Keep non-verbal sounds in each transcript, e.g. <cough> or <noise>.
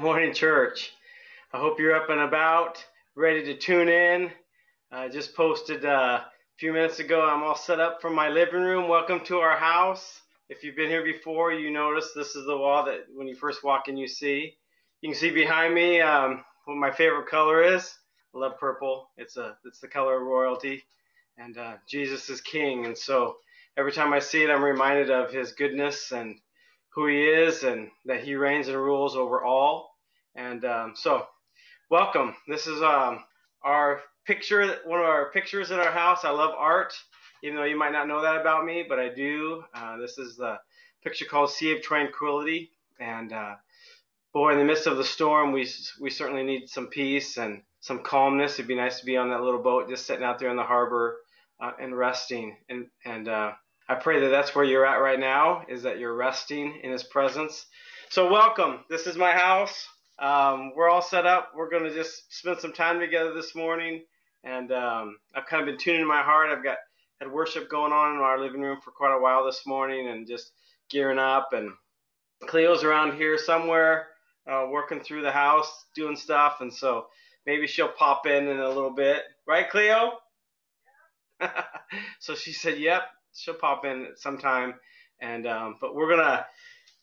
Morning, church. I hope you're up and about, ready to tune in. I just posted uh, a few minutes ago. I'm all set up from my living room. Welcome to our house. If you've been here before, you notice this is the wall that when you first walk in, you see. You can see behind me um, what my favorite color is. I love purple. It's a it's the color of royalty, and uh, Jesus is King. And so every time I see it, I'm reminded of His goodness and who He is, and that He reigns and rules over all. And um, so, welcome. This is um, our picture, one of our pictures in our house. I love art, even though you might not know that about me, but I do. Uh, this is the picture called Sea of Tranquility. And uh, boy, in the midst of the storm, we we certainly need some peace and some calmness. It'd be nice to be on that little boat, just sitting out there in the harbor uh, and resting. And and uh, I pray that that's where you're at right now, is that you're resting in His presence. So welcome. This is my house. Um, we're all set up. We're going to just spend some time together this morning. And um, I've kind of been tuning my heart. I've got had worship going on in our living room for quite a while this morning and just gearing up. And Cleo's around here somewhere uh, working through the house, doing stuff. And so maybe she'll pop in in a little bit. Right, Cleo? <laughs> so she said, yep, she'll pop in sometime. And um, but we're gonna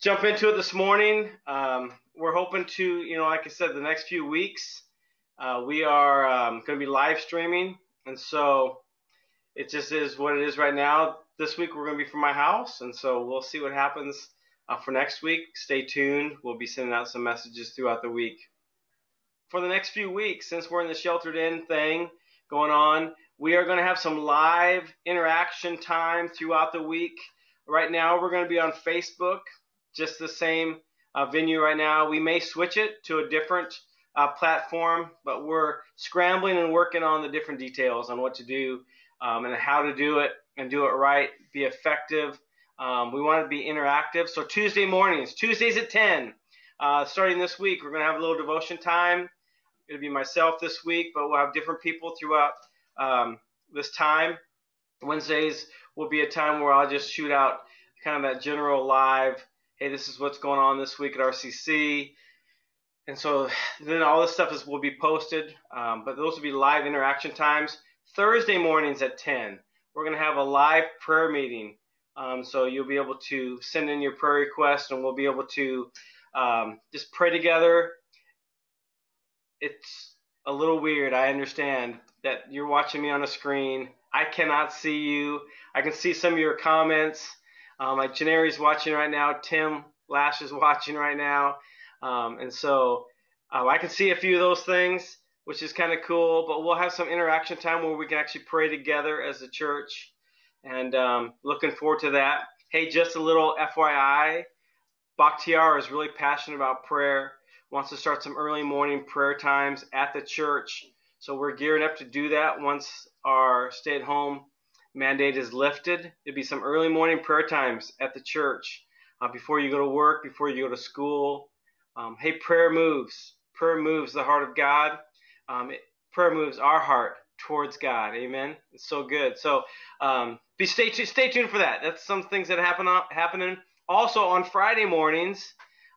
jump into it this morning. Um, we're hoping to, you know, like I said, the next few weeks, uh, we are um, going to be live streaming, and so it just is what it is right now. This week we're going to be from my house, and so we'll see what happens uh, for next week. Stay tuned. We'll be sending out some messages throughout the week. For the next few weeks, since we're in the sheltered in thing going on, we are going to have some live interaction time throughout the week. Right now, we're going to be on Facebook, just the same uh, venue right now. We may switch it to a different uh, platform, but we're scrambling and working on the different details on what to do um, and how to do it and do it right, be effective. Um, we want to be interactive. So Tuesday mornings, Tuesdays at 10, uh, starting this week, we're going to have a little devotion time. It'll be myself this week, but we'll have different people throughout um, this time. Wednesdays will be a time where I'll just shoot out kind of that general live hey, this is what's going on this week at RCC. And so then all this stuff is will be posted, um, but those will be live interaction times. Thursday mornings at 10, we're going to have a live prayer meeting. Um, so you'll be able to send in your prayer request, and we'll be able to um, just pray together. It's a little weird. I understand that you're watching me on a screen. I cannot see you. I can see some of your comments. Um, like Janari's watching right now. Tim Lash is <laughs> watching right now. Um, and so uh, I can see a few of those things, which is kind of cool. But we'll have some interaction time where we can actually pray together as a church. And um, looking forward to that. Hey, just a little FYI Bakhtiar is really passionate about prayer, wants to start some early morning prayer times at the church. So we're gearing up to do that once our stay at home mandate is lifted. It'd be some early morning prayer times at the church uh, before you go to work, before you go to school. Um, hey, prayer moves. Prayer moves the heart of God. Um, it, prayer moves our heart towards God. Amen. It's so good. So um, be stay tuned. Stay tuned for that. That's some things that happen happening. Also on Friday mornings.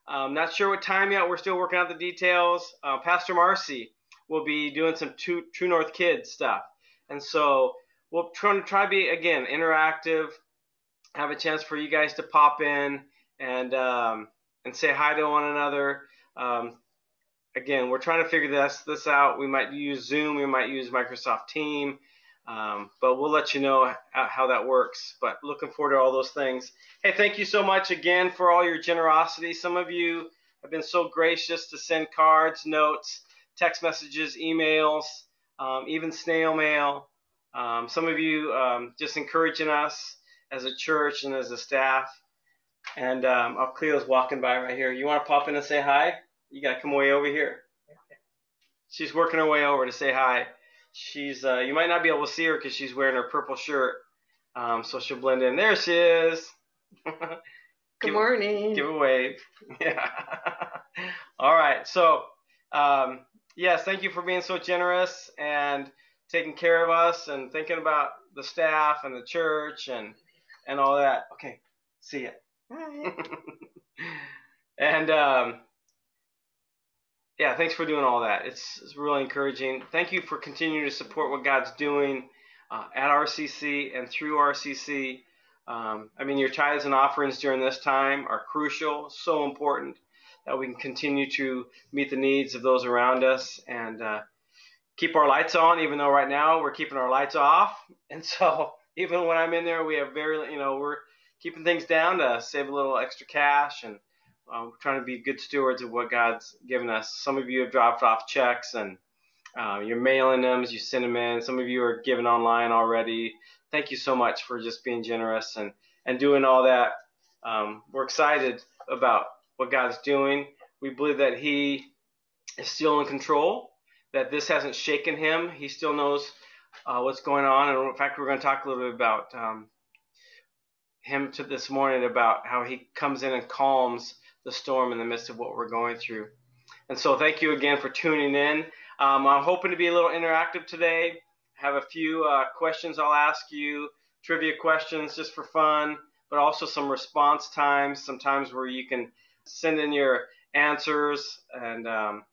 Um, not sure what time yet. We're still working out the details. Uh, Pastor Marcy will be doing some True, True North Kids stuff, and so we'll try to try to be again interactive, have a chance for you guys to pop in and um, and say hi to one another. Um, again, we're trying to figure this this out. We might use Zoom, we might use Microsoft Team, um, but we'll let you know how that works. But looking forward to all those things. Hey, thank you so much again for all your generosity. Some of you have been so gracious to send cards, notes, text messages, emails, um, even snail mail. Um, some of you um, just encouraging us as a church and as a staff. And um, oh, Cleo's walking by right here. You want to pop in and say hi? You got to come way over here. She's working her way over to say hi. She's uh, you might not be able to see her because she's wearing her purple shirt, um, so she'll blend in. There she is. <laughs> Good give, morning. Give a wave. <laughs> Yeah. <laughs> All right. So um, yes, thank you for being so generous and taking care of us and thinking about the staff and the church and and all that. Okay, see ya. <laughs> and um, yeah, thanks for doing all that. It's, it's really encouraging. Thank you for continuing to support what God's doing uh, at RCC and through RCC. Um, I mean, your tithes and offerings during this time are crucial, so important that we can continue to meet the needs of those around us and uh, keep our lights on, even though right now we're keeping our lights off. <laughs> And so, even when I'm in there, we have very, you know, we're keeping things down to save a little extra cash and we're trying to be good stewards of what God's given us. Some of you have dropped off checks and uh, you're mailing them as you send them in. Some of you are giving online already. Thank you so much for just being generous and, and doing all that. Um, we're excited about what God's doing. We believe that He is still in control, that this hasn't shaken Him. He still knows uh, what's going on. And in fact, we're going to talk a little bit about um, Him to this morning about how He comes in and calms the storm in the midst of what we're going through. And so, thank you again for tuning in. Um, I'm hoping to be a little interactive today. Have a few uh, questions I'll ask you, trivia questions just for fun, but also some response times, some times where you can send in your answers, and um,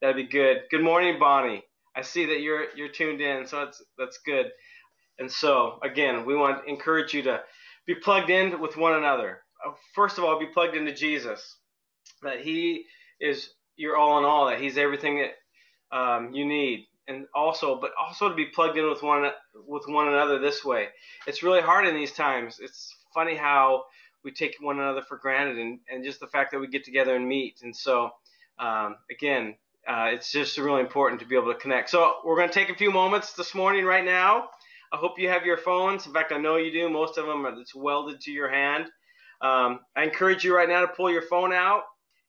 that'd be good. Good morning, Bonnie. I see that you're you're tuned in, so that's that's good. And so again, we want to encourage you to be plugged in with one another. Uh, first of all, be plugged into Jesus. That He is your all in all. That He's everything that um, you need. And also, but also to be plugged in with one with one another this way. It's really hard in these times. It's funny how we take one another for granted, and, and just the fact that we get together and meet. And so, um, again, uh, it's just really important to be able to connect. So we're going to take a few moments this morning, right now. I hope you have your phones. In fact, I know you do. Most of them are it's welded to your hand. Um, I encourage you right now to pull your phone out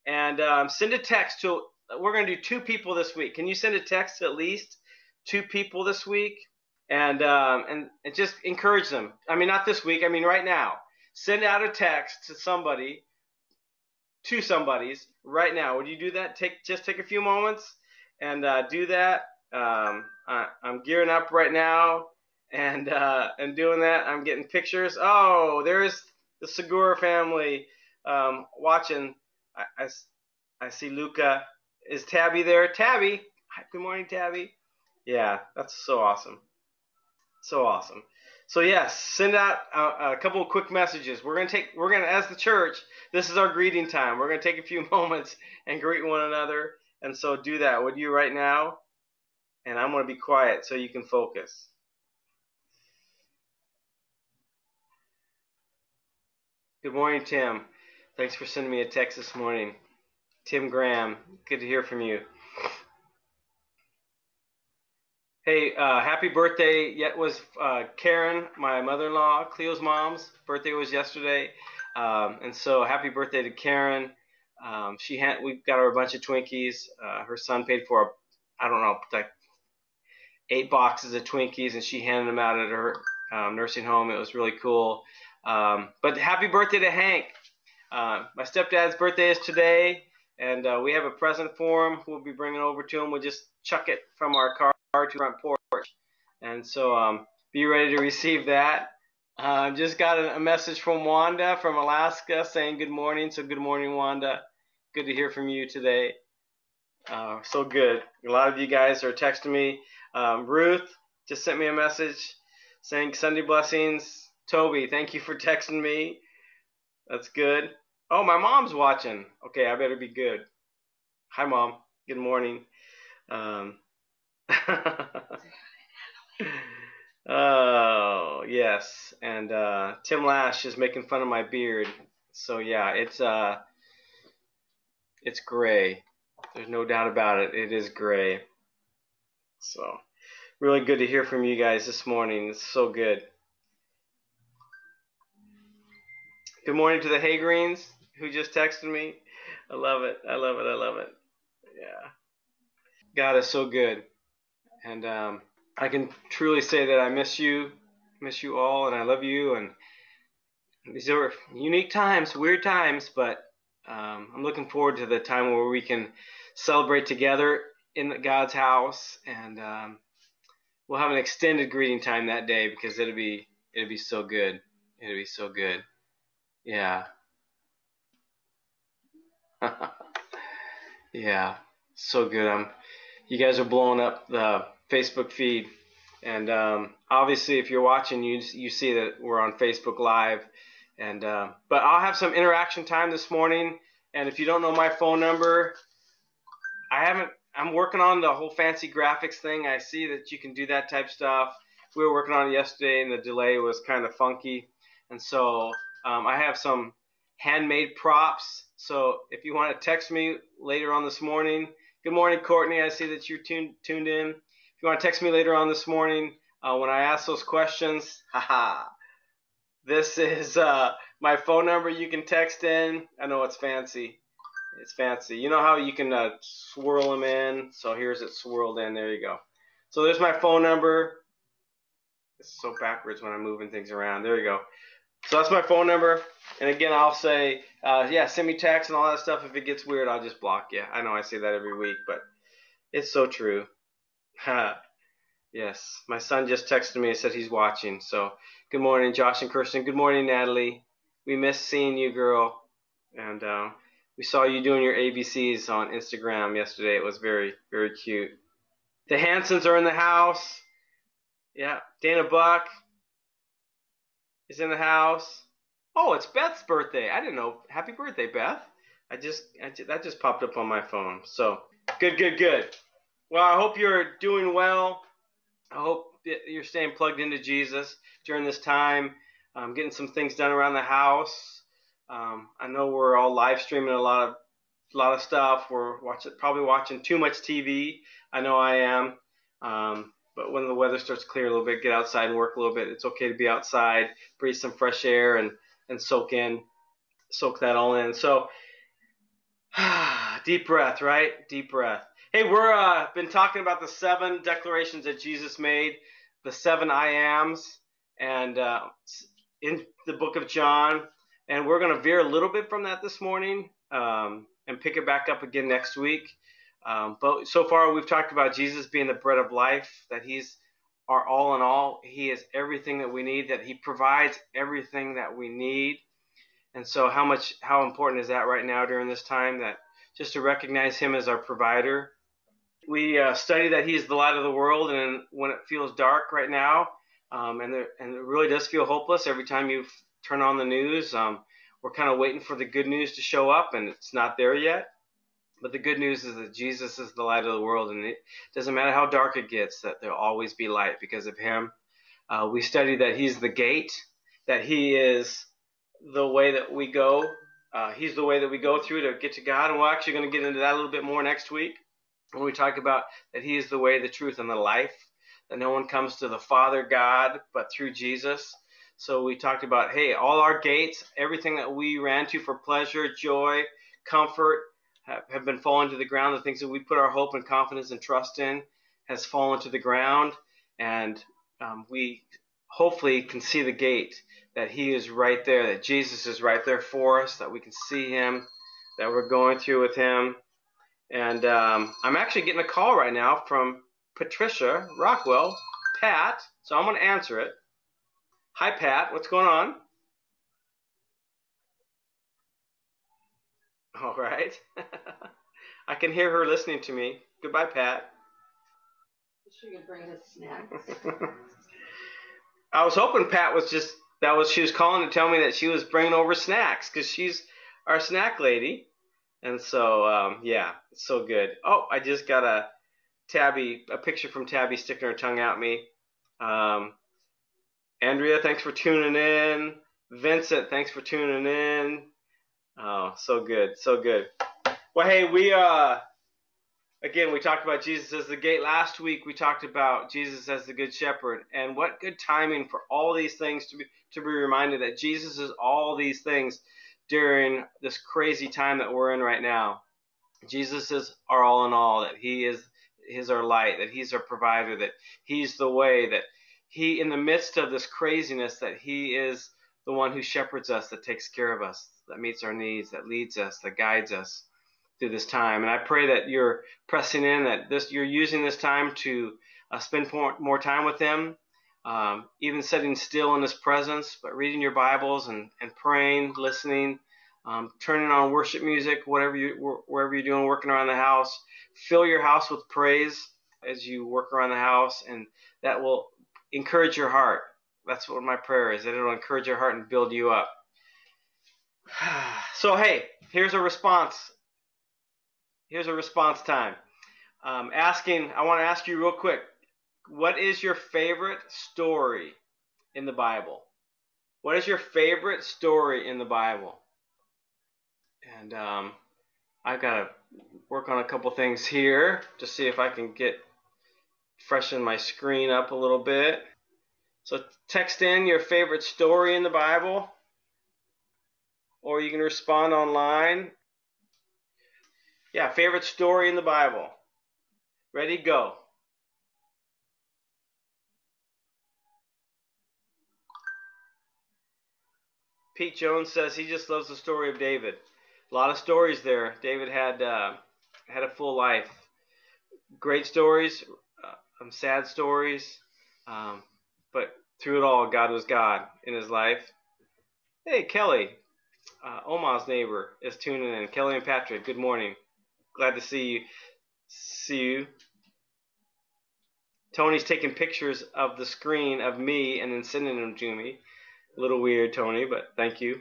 and um, send a text to. We're going to do two people this week. Can you send a text to at least two people this week? And um, and, and just encourage them. I mean, not this week. I mean, right now send out a text to somebody, to somebody's right now. Would you do that? Take just take a few moments and uh, do that. Um, I, am gearing up right now and uh, and doing that. I'm getting pictures. Oh, there's the Segura family um, watching. I, I, I see Luca. Is Tabby there? Tabby. Good morning, Tabby. Yeah, that's so awesome. So awesome. So yes, send out a, a couple of quick messages. We're gonna take, we're gonna, as the church, this is our greeting time. We're gonna take a few <laughs> moments and greet one another, and so do that. Would you right now? And I'm gonna be quiet so you can focus. Good morning, Tim. Thanks for sending me a text this morning. Tim Graham, good to hear from you. Hey, uh, happy birthday! Yet was uh, Karen, my mother-in-law, Cleo's mom's birthday was yesterday, um, and so happy birthday to Karen. Um, she had we got her a bunch of Twinkies. Uh, her son paid for I don't know like eight boxes of Twinkies, and she handed them out at her um, nursing home. It was really cool. Um, but happy birthday to Hank. Uh, my stepdad's birthday is today, and uh, we have a present for him. We'll be bringing over to him. We'll just chuck it from our car to front porch. And so um, be ready to receive that. Uh, just got a, a, message from Wanda from Alaska saying good morning. So good morning, Wanda. Good to hear from you today. Uh, so good. A lot of you guys are texting me. Um, Ruth just sent me a message saying Sunday blessings. Toby, thank you for texting me. That's good. Oh, my mom's watching. Okay, I better be good. Hi, mom. Good morning. Um, <laughs> oh yes, and uh, Tim Lash is making fun of my beard. So yeah, it's uh, it's gray. There's no doubt about it. It is gray. So really good to hear from you guys this morning. It's so good. Good morning to the Hay Greens who just texted me. I love it. I love it. I love it. Yeah. God is so good and um, I can truly say that I miss you, miss you all, and I love you. And these are unique times, weird times, but um, I'm looking forward to the time where we can celebrate together in God's house, and um, we'll have an extended greeting time that day because it'll be it'll be so good. It'll be so good. Yeah. <laughs> yeah. So good. I'm. You guys are blowing up the Facebook feed, and um, obviously, if you're watching, you you see that we're on Facebook Live, and uh, but I'll have some interaction time this morning. And if you don't know my phone number, I haven't. I'm working on the whole fancy graphics thing. I see that you can do that type stuff. We were working on yesterday, and the delay was kind of funky, and so um, I have some handmade props. So if you want to text me later on this morning, good morning, Courtney. I see that you're tuned tuned in. You want to text me later on this morning uh, when I ask those questions, haha. This is uh, my phone number. You can text in. I know it's fancy. It's fancy. You know how you can uh, swirl them in? So here's it swirled in. There you go. So there's my phone number. It's so backwards when I'm moving things around. There you go. So that's my phone number. And again, I'll say, uh, yeah, send me text and all that stuff. If it gets weird, I'll just block you. I know I say that every week, but it's so true. Yes, my son just texted me and said he's watching. So good morning, Josh and Kirsten. Good morning, Natalie. We missed seeing you, girl. And uh, we saw you doing your ABCs on Instagram yesterday. It was very, very cute. The Hansons are in the house. Yeah, Dana Buck, is in the house. Oh, it's Beth's birthday. I didn't know. Happy birthday, Beth. I just, I just that just popped up on my phone. So good, good, good. Well, I hope you're doing well. I hope you're staying plugged into Jesus during this time. Um, getting some things done around the house. Um, I know we're all live streaming a lot of a lot of stuff. We're watching probably watching too much TV. I know I am. Um, but when the weather starts to clear a little bit, get outside and work a little bit. It's okay to be outside, breathe some fresh air, and and soak in, soak that all in. So, <sighs> deep breath, right? Deep breath. Hey, we're uh, been talking about the seven declarations that Jesus made, the seven I ams, and uh, in the book of John, and we're going to veer a little bit from that this morning um, and pick it back up again next week. Um, but so far, we've talked about Jesus being the bread of life, that He's our all in all. He is everything that we need, that He provides everything that we need. And so, how much, how important is that right now during this time? That just to recognize Him as our provider. We uh, study that He's the light of the world, and when it feels dark right now, um, and, there, and it really does feel hopeless every time you turn on the news, um, we're kind of waiting for the good news to show up, and it's not there yet. But the good news is that Jesus is the light of the world, and it doesn't matter how dark it gets, that there'll always be light because of Him. Uh, we study that He's the gate, that He is the way that we go. Uh, he's the way that we go through to get to God, and we're actually going to get into that a little bit more next week when we talk about that He is the way, the truth, and the life. That no one comes to the Father God but through Jesus. So we talked about, hey, all our gates, everything that we ran to for pleasure, joy, comfort, have, have been falling to the ground. The things that we put our hope and confidence and trust in has fallen to the ground, and um, we hopefully can see the gate that He is right there, that Jesus is right there for us, that we can see Him, that we're going through with Him. And um, I'm actually getting a call right now from Patricia Rockwell, Pat. So I'm going to answer it. Hi, Pat. What's going on? <laughs> All right. <laughs> I can hear her listening to me. Goodbye, Pat. She can bring us snacks. <laughs> I was hoping Pat was just that was she was calling to tell me that she was bringing over snacks because she's our snack lady, and so um, yeah, so good. Oh, I just got a Tabby a picture from Tabby sticking her tongue out at me. Um, Andrea, thanks for tuning in. Vincent, thanks for tuning in. Oh, so good, so good. Well, hey, we uh again we talked about Jesus as the gate last week. We talked about Jesus as the good shepherd, and what good timing for all these things to be to be reminded that Jesus is all these things during this crazy time that we're in right now. Jesus is our all in all. That He is He's our light. That He's our provider. That He's the way. That He, in the midst of this craziness, that He is the one who shepherds us, that takes care of us, that meets our needs, that leads us, that guides us through this time. And I pray that you're pressing in, that this you're using this time to uh, spend more, more time with Him, um, even sitting still in His presence, but reading your Bibles and, and praying, listening, um, turning on worship music, whatever you wherever you're doing, working around the house, fill your house with praise as you work around the house, and that will encourage your heart. That's what my prayer is that it'll encourage your heart and build you up. <sighs> So, hey, here's a response. Here's a response time. Um, asking, I want to ask you real quick what is your favorite story in the Bible? What is your favorite story in the Bible? And um, I've got to work on a couple things here to see if I can get freshen my screen up a little bit. So text in your favorite story in the Bible, or you can respond online. Yeah, favorite story in the Bible. Ready, go. Pete Jones says he just loves the story of David. A lot of stories there. David had uh, had a full life. Great stories, uh, some sad stories, um, but through it all, God was God in his life. Hey, Kelly, uh, Oma's neighbor, is tuning in. Kelly and Patrick, good morning. Glad to see you. See you. Tony's taking pictures of the screen of me and then sending them to me. A little weird, Tony, but thank you.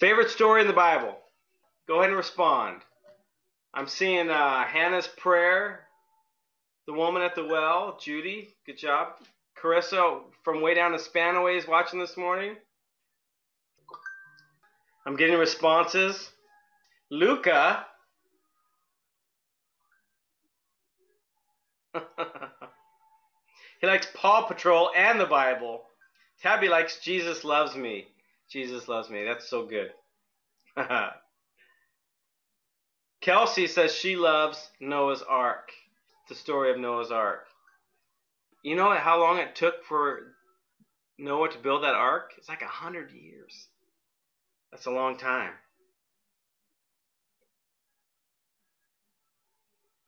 Favorite story in the Bible? Go ahead and respond. I'm seeing uh, Hannah's prayer, the woman at the well, Judy, good job. Carissa from way down in Spanaway is watching this morning. I'm getting responses. Luca. <laughs> he likes Paw Patrol and the Bible. Tabby likes Jesus Loves Me. Jesus Loves Me. That's so good. <laughs> Kelsey says she loves Noah's Ark, the story of Noah's Ark. You know how long it took for Noah to build that ark? It's like a hundred years. That's a long time.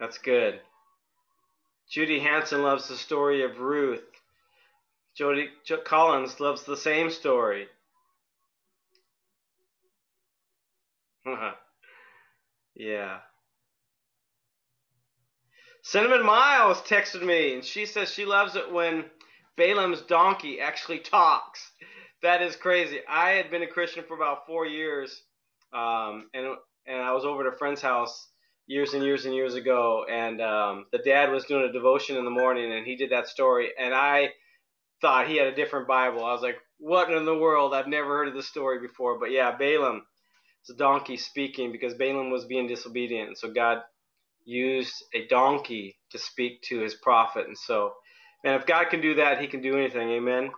That's good. Judy Hanson loves the story of Ruth. Jody Collins loves the same story. yeah. Cinnamon Miles texted me, and she says she loves it when Balaam's donkey actually talks. That is crazy. I had been a Christian for about four years, um, and and I was over at a friend's house years and years and years ago, and um, the dad was doing a devotion in the morning, and he did that story, and I thought he had a different Bible. I was like, what in the world? I've never heard of this story before. But yeah, Balaam, it's a donkey speaking because Balaam was being disobedient, And so God used a donkey to speak to his prophet. And so, man, if God can do that, he can do anything. Amen.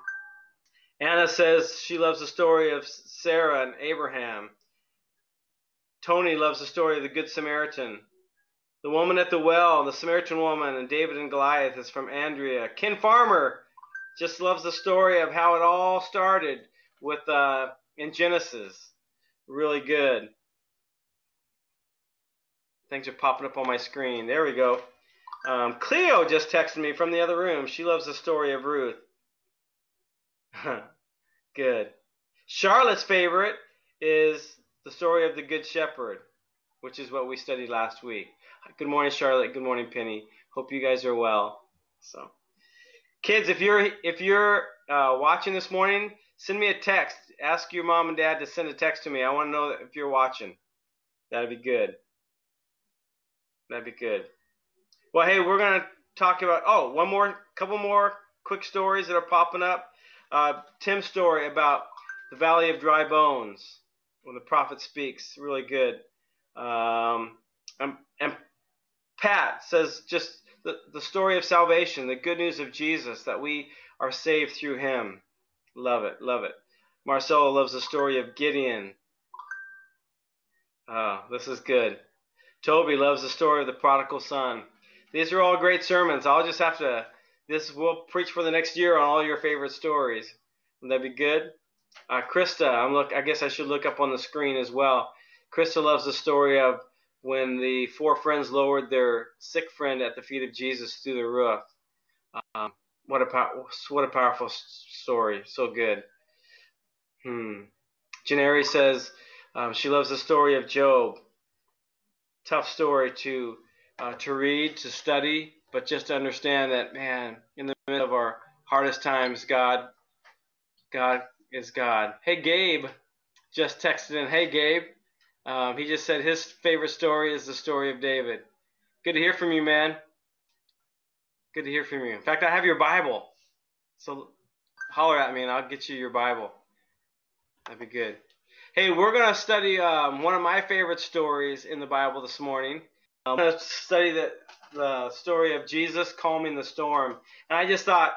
Anna says she loves the story of Sarah and Abraham. Tony loves the story of the Good Samaritan. The woman at the well, the Samaritan woman, and David and Goliath is from Andrea. Ken Farmer just loves the story of how it all started with uh, in Genesis. Really good. Things are popping up on my screen. There we go. Um, Cleo just texted me from the other room. She loves the story of Ruth. <laughs> Good. Charlotte's favorite is the story of the Good Shepherd, which is what we studied last week. Good morning, Charlotte. Good morning, Penny. Hope you guys are well. So, kids, if you're if you're uh, watching this morning, send me a text. Ask your mom and dad to send a text to me. I want to know if you're watching. That'd be good. That'd be good. Well, hey, we're gonna talk about oh, one more, couple more quick stories that are popping up. Uh, Tim's story about the Valley of Dry Bones when the prophet speaks, really good. Um, and, and Pat says just the, the story of salvation, the good news of Jesus, that we are saved through him. Love it, love it. Marcelo loves the story of Gideon. Oh, this is good. Toby loves the story of the prodigal son. These are all great sermons. I'll just have to this we'll preach for the next year on all your favorite stories. Wouldn't that be good? Uh, Krista, I'm look. I guess I should look up on the screen as well. Krista loves the story of when the four friends lowered their sick friend at the feet of Jesus through the roof. Um, what a what a powerful story. So good. Hmm. Janeri says um, she loves the story of Job. tough story to uh, to read, to study, but just to understand that, man, in the midst of our hardest times, God, God is God. Hey, Gabe, just texted in. Hey, Gabe. Um, he just said his favorite story is the story of David. Good to hear from you, man. Good to hear from you. In fact, I have your Bible. So holler at me and I'll get you your Bible. That'd be good. Hey, we're going to study um, one of my favorite stories in the Bible this morning. I'm going to study the, the story of Jesus calming the storm. And I just thought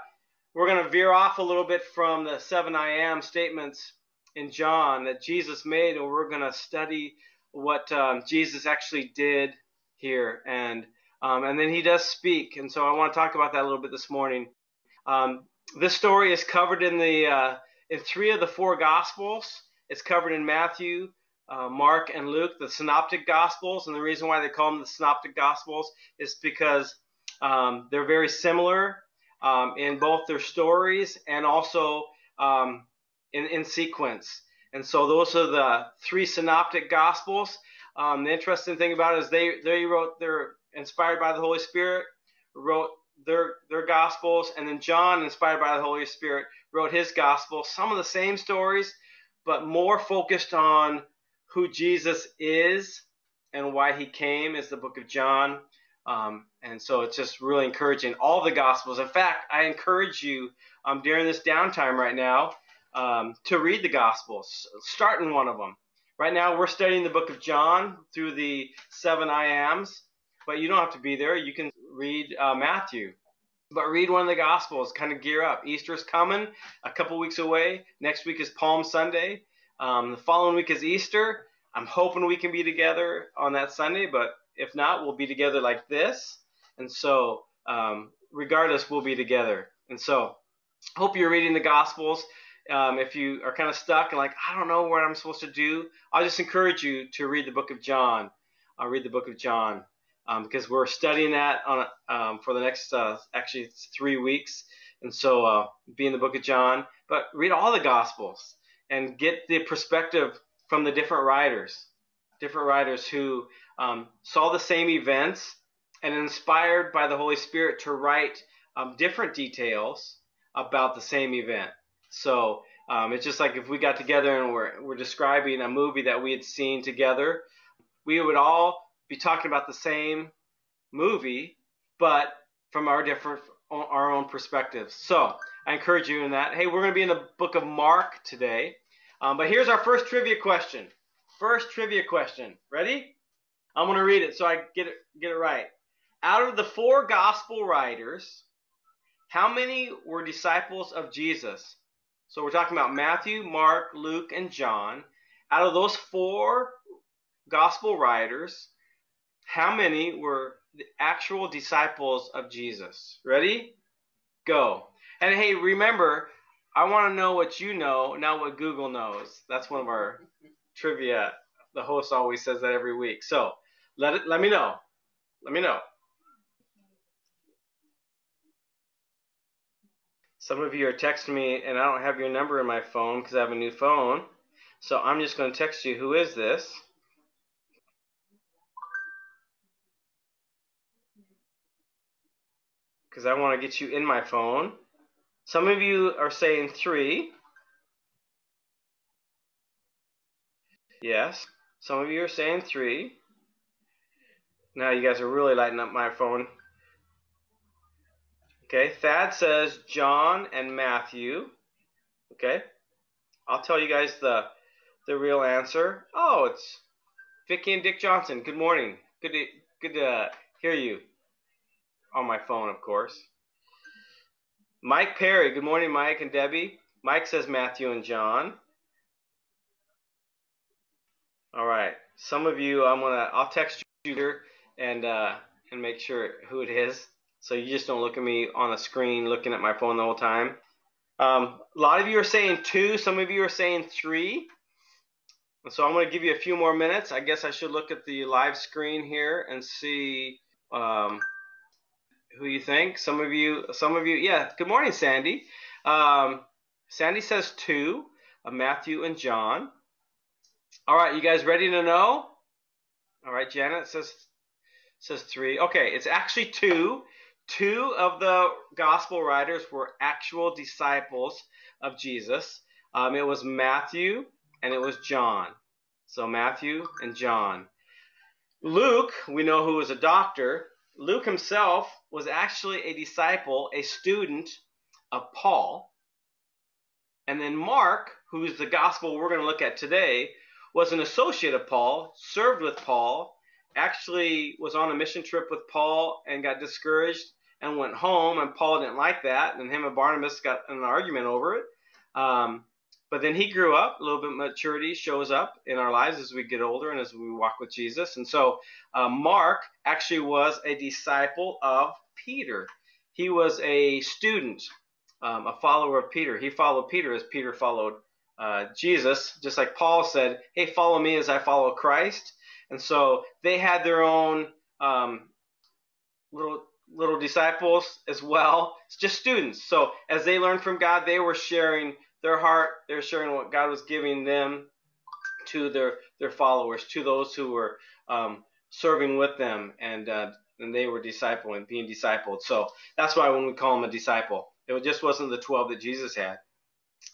we're going to veer off a little bit from the seven I am statements in John that Jesus made, and we're going to study what um, Jesus actually did here. And um, and then he does speak, and so I want to talk about that a little bit this morning. Um, this story is covered in the uh, in three of the four Gospels. It's covered in Matthew, uh, Mark, and Luke, the Synoptic Gospels. And the reason why they call them the Synoptic Gospels is because um, they're very similar um, in both their stories and also um, in, in sequence. And so those are the three Synoptic Gospels. Um, the interesting thing about it is they they wrote they're inspired by the Holy Spirit, wrote their their Gospels, and then John, inspired by the Holy Spirit, wrote his Gospel. Some of the same stories, but more focused on who Jesus is and why he came is the book of John. Um, and so it's just really encouraging. All the Gospels. In fact, I encourage you um, during this downtime right now um, to read the Gospels. Start in one of them. Right now, we're studying the book of John through the seven I ams, but you don't have to be there. You can read uh, Matthew. But read one of the Gospels, kind of gear up. Easter's coming, a couple weeks away. Next week is Palm Sunday. Um, the following week is Easter. I'm hoping we can be together on that Sunday, but if not, we'll be together like this. And so, um, regardless, we'll be together. And so, hope you're reading the Gospels. Um, if you are kind of stuck and like, I don't know what I'm supposed to do, I'll just encourage you to read the book of John. I'll read the book of John um, because we're studying that on um, for the next uh, actually three weeks. And so, uh, be in the book of John, but read all the Gospels and get the perspective from the different writers, different writers who um, saw the same events and inspired by the Holy Spirit to write um, different details about the same event. So um, it's just like if we got together and we're, we're describing a movie that we had seen together, we would all be talking about the same movie, but from our different our own perspectives. So I encourage you in that. Hey, we're going to be in the book of Mark today, um, but here's our first trivia question. First trivia question. Ready? I'm going to read it so I get it get it right. Out of the four gospel writers, how many were disciples of Jesus? So we're talking about Matthew, Mark, Luke, and John. Out of those four gospel writers, how many were the actual disciples of Jesus? Ready? Go. And hey, remember, I want to know what you know, not what Google knows. That's one of our trivia. The host always says that every week. So let it let me know. Let me know. Some of you are texting me, and I don't have your number in my phone because I have a new phone. So I'm just going to text you, who is this? Because I want to get you in my phone. Some of you are saying three. Yes. Some of you are saying three. Now you guys are really lighting up my phone. Okay, Thad says John and Matthew. Okay, I'll tell you guys the the real answer. Oh, it's Vicky and Dick Johnson. Good morning. Good to good to hear you on my phone, of course. Mike Perry. Good morning, Mike and Debbie. Mike says Matthew and John. All right. Some of you, I'm gonna I'll text you here and uh, and make sure who it is. So you just don't look at me on the screen looking at my phone the whole time. Um, a lot of you are saying two, some of you are saying three. So I'm going to give you a few more minutes. I guess I should look at the live screen here and see um, who you think. Some of you, some of you, yeah. Good morning, Sandy. Um, Sandy says two, uh, Matthew and John. All right, you guys ready to know? All right, Janet says says three. Okay, it's actually two. Two of the gospel writers were actual disciples of Jesus. Um, it was Matthew and it was John. So Matthew and John. Luke, we know who was a doctor. Luke himself was actually a disciple, a student of Paul. And then Mark, who's the gospel we're going to look at today, was an associate of Paul, served with Paul, actually was on a mission trip with Paul and got discouraged and went home. And Paul didn't like that, and him and Barnabas got an argument over it. Um, but then he grew up, a little bit maturity shows up in our lives as we get older and as we walk with Jesus. And so uh, Mark actually was a disciple of Peter. He was a student, um, a follower of Peter. He followed Peter as Peter followed uh, Jesus, just like Paul said, hey, follow me as I follow Christ. And so they had their own um, little little disciples as well. It's just students. So as they learned from God, they were sharing their heart. They were sharing what God was giving them to their their followers, to those who were um, serving with them, and uh, and they were discipling, being discipled. So that's why when we call them a disciple, it just wasn't the twelve that Jesus had.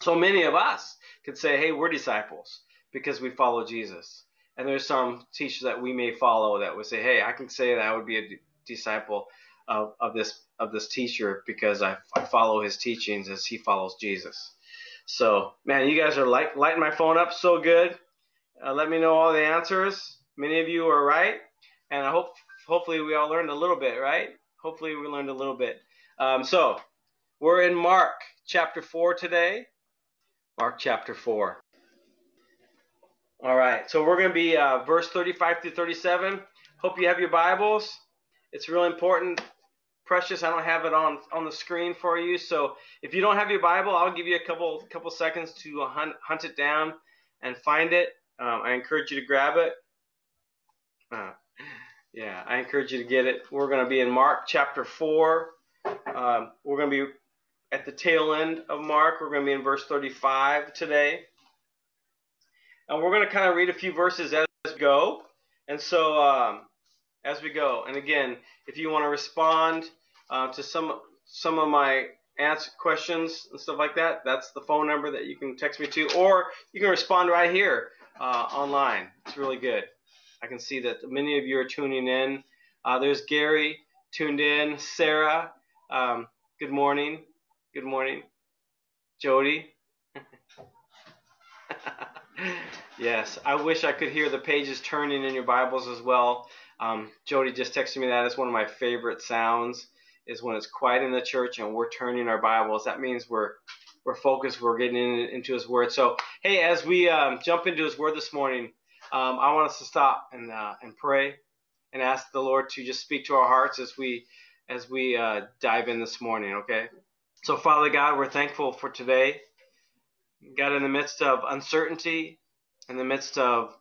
So many of us could say, "Hey, we're disciples because we follow Jesus." And there's some teachers that we may follow that would say, "Hey, I can say that I would be a disciple of, of this of this teacher because I, I follow his teachings as he follows Jesus." So, man, you guys are light, lighting my phone up so good. Uh, let me know all the answers. Many of you are right, and I hope hopefully we all learned a little bit, right? Hopefully we learned a little bit. Um, so, we're in Mark chapter four today. Mark chapter four. All right, so we're going to be uh, verse 35 through 37. Hope you have your Bibles. It's really important precious. I don't have it on on the screen for you. So if you don't have your Bible, I'll give you a couple couple seconds to hunt hunt it down and find it. Um, I encourage you to grab it. Uh, yeah, I encourage you to get it. We're going to be in Mark chapter four. Um, we're going to be at the tail end of Mark. We're going to be in verse 35 today. And we're going to kind of read a few verses as we go. And so, um, as we go, and again, if you want to respond uh, to some some of my answer questions and stuff like that, that's the phone number that you can text me to, or you can respond right here uh, online. It's really good. I can see that many of you are tuning in. Uh, there's Gary tuned in. Sarah, um, good morning. Good morning. Jody. <laughs> yes, I wish I could hear the pages turning in your Bibles as well. Um, Jody just texted me that. It's one of my favorite sounds is when it's quiet in the church and we're turning our Bibles. That means we're we're focused. We're getting in, into His Word. So hey, as we um, jump into His Word this morning, um, I want us to stop and uh, and pray and ask the Lord to just speak to our hearts as we as we uh, dive in this morning. Okay. So Father God, we're thankful for today. God, in the midst of uncertainty, in the midst of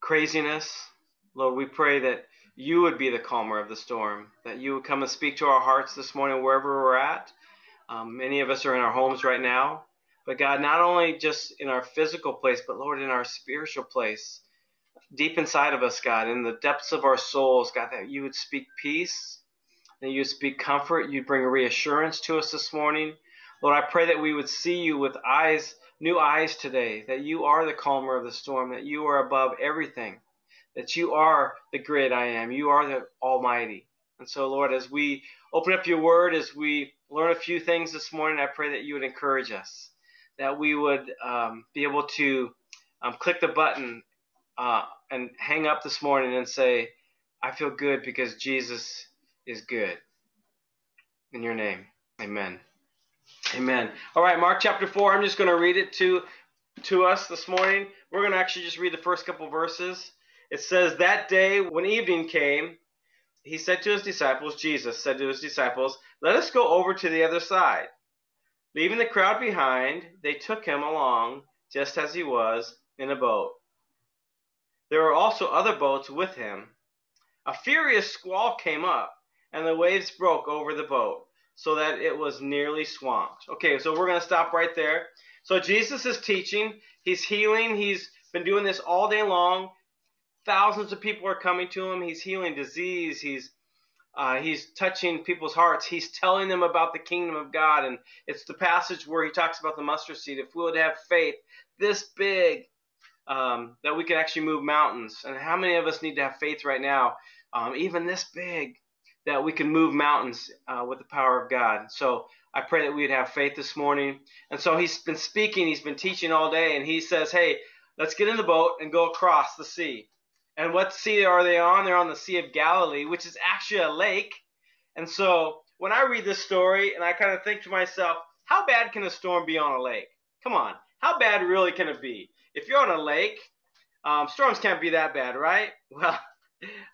craziness, Lord, we pray that you would be the calmer of the storm, that you would come and speak to our hearts this morning wherever we're at. Um, many of us are in our homes right now. But God, not only just in our physical place, but Lord, in our spiritual place, deep inside of us, God, in the depths of our souls, God, that you would speak peace, that you would speak comfort, you'd bring reassurance to us this morning. Lord, I pray that we would see you with eyes, new eyes today, that you are the calmer of the storm, that you are above everything that you are the great I am. You are the Almighty. And so, Lord, as we open up your word, as we learn a few things this morning, I pray that you would encourage us, that we would um, be able to um, click the button uh, and hang up this morning and say, I feel good because Jesus is good. In your name, amen. Amen. All right, Mark chapter 4, I'm just going to read it to, to us this morning. We're going to actually just read the first couple verses. It says, That day when evening came, he said to his disciples, Jesus said to his disciples, Let us go over to the other side. Leaving the crowd behind, they took him along just as he was in a boat. There were also other boats with him. A furious squall came up, and the waves broke over the boat, so that it was nearly swamped. Okay, so we're going to stop right there. So Jesus is teaching, he's healing, he's been doing this all day long thousands of people are coming to him. He's healing disease. He's uh, he's touching people's hearts. He's telling them about the kingdom of God. And it's the passage where he talks about the mustard seed. If we would have faith this big, um, that we can actually move mountains. And how many of us need to have faith right now, um, even this big, that we can move mountains uh, with the power of God? So I pray that we'd have faith this morning. And so he's been speaking, he's been teaching all day, and he says, Hey, let's get in the boat and go across the sea. And what sea are they on? They're on the Sea of Galilee, which is actually a lake. And so when I read this story and I kind of think to myself, how bad can a storm be on a lake? Come on, how bad really can it be? If you're on a lake, um, storms can't be that bad, right? <laughs> Well,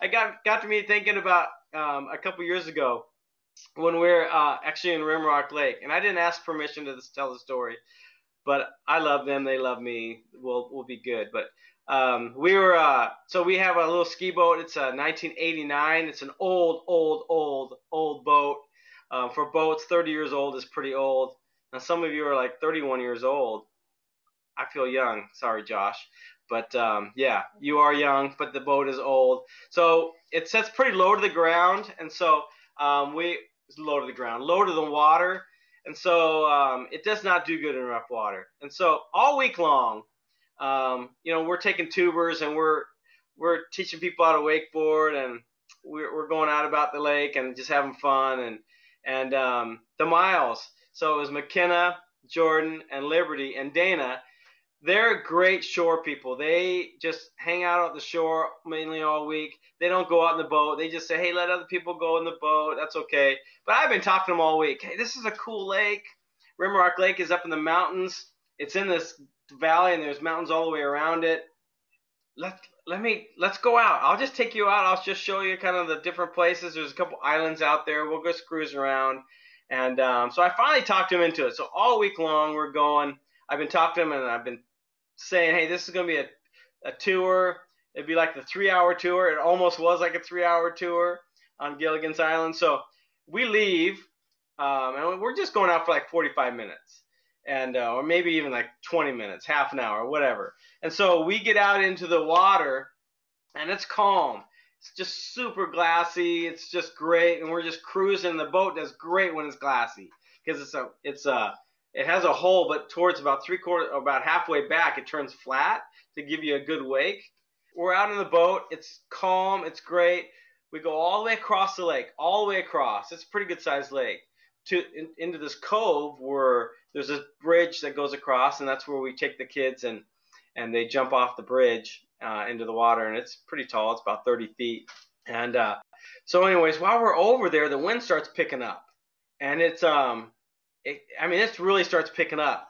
I got got to me thinking about um, a couple years ago when we were uh, actually in Rimrock Lake, and I didn't ask permission to tell the story, but I love them, they love me. We'll we'll be good. But um, we were uh, so we have a little ski boat. It's a 1989. It's an old, old, old, old boat. Um, for boats, 30 years old is pretty old. Now some of you are like 31 years old. I feel young. Sorry, Josh. But um, yeah, you are young, but the boat is old. So it sets pretty low to the ground, and so um, we low to the ground, low to the water, and so um, it does not do good in rough water. And so all week long, um, you know, we're taking tubers and we're we're teaching people how to wakeboard and we're, we're going out about the lake and just having fun and and um, the miles. So it was McKenna, Jordan, and Liberty and Dana. They're great shore people. They just hang out at the shore mainly all week. They don't go out in the boat. They just say, "Hey, let other people go in the boat. That's okay." But I've been talking to them all week. Hey, this is a cool lake. Rimrock Lake is up in the mountains. It's in this valley and there's mountains all the way around it. Let let me let's go out. I'll just take you out. I'll just show you kind of the different places. There's a couple islands out there. We'll just cruise around. And um, so I finally talked him into it. So all week long we're going. I've been talking to him and I've been saying, hey, this is going to be a, a tour. It'd be like the three hour tour. It almost was like a three hour tour on Gilligan's Island. So we leave um, and we're just going out for like 45 minutes and uh, or maybe even like 20 minutes, half an hour, whatever. And so we get out into the water, and it's calm. It's just super glassy. It's just great, and we're just cruising. The boat does great when it's glassy because it's a it's a it has a hole, but towards about three quarter, about halfway back, it turns flat to give you a good wake. We're out in the boat. It's calm. It's great. We go all the way across the lake, all the way across. It's a pretty good sized lake to in, into this cove where there's a bridge that goes across, and that's where we take the kids and and they jump off the bridge uh, into the water, and it's pretty tall. It's about 30 feet. And uh, so, anyways, while we're over there, the wind starts picking up, and it's um, it, I mean, it really starts picking up.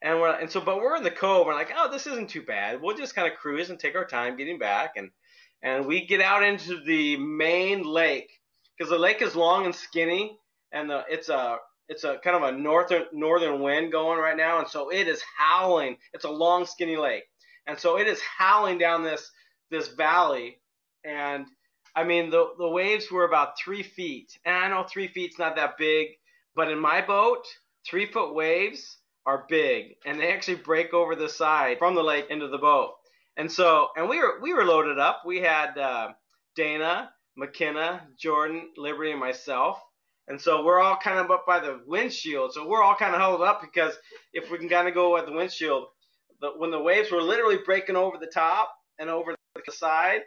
And we're and so, but we're in the cove. We're like, oh, this isn't too bad. We'll just kind of cruise and take our time getting back, and and we get out into the main lake because the lake is long and skinny, and the it's a it's a kind of a northern northern wind going right now, and so it is howling. It's a long, skinny lake, and so it is howling down this this valley, and I mean the the waves were about three feet, and I know three feet's not that big, but in my boat, three foot waves are big, and they actually break over the side from the lake into the boat, and so and we were we were loaded up. We had uh, Dana, McKenna, Jordan, Liberty, and myself and so we're all kind of up by the windshield. So we're all kind of held up because if we can kind of go at the windshield, the, when the waves were literally breaking over the top and over the side,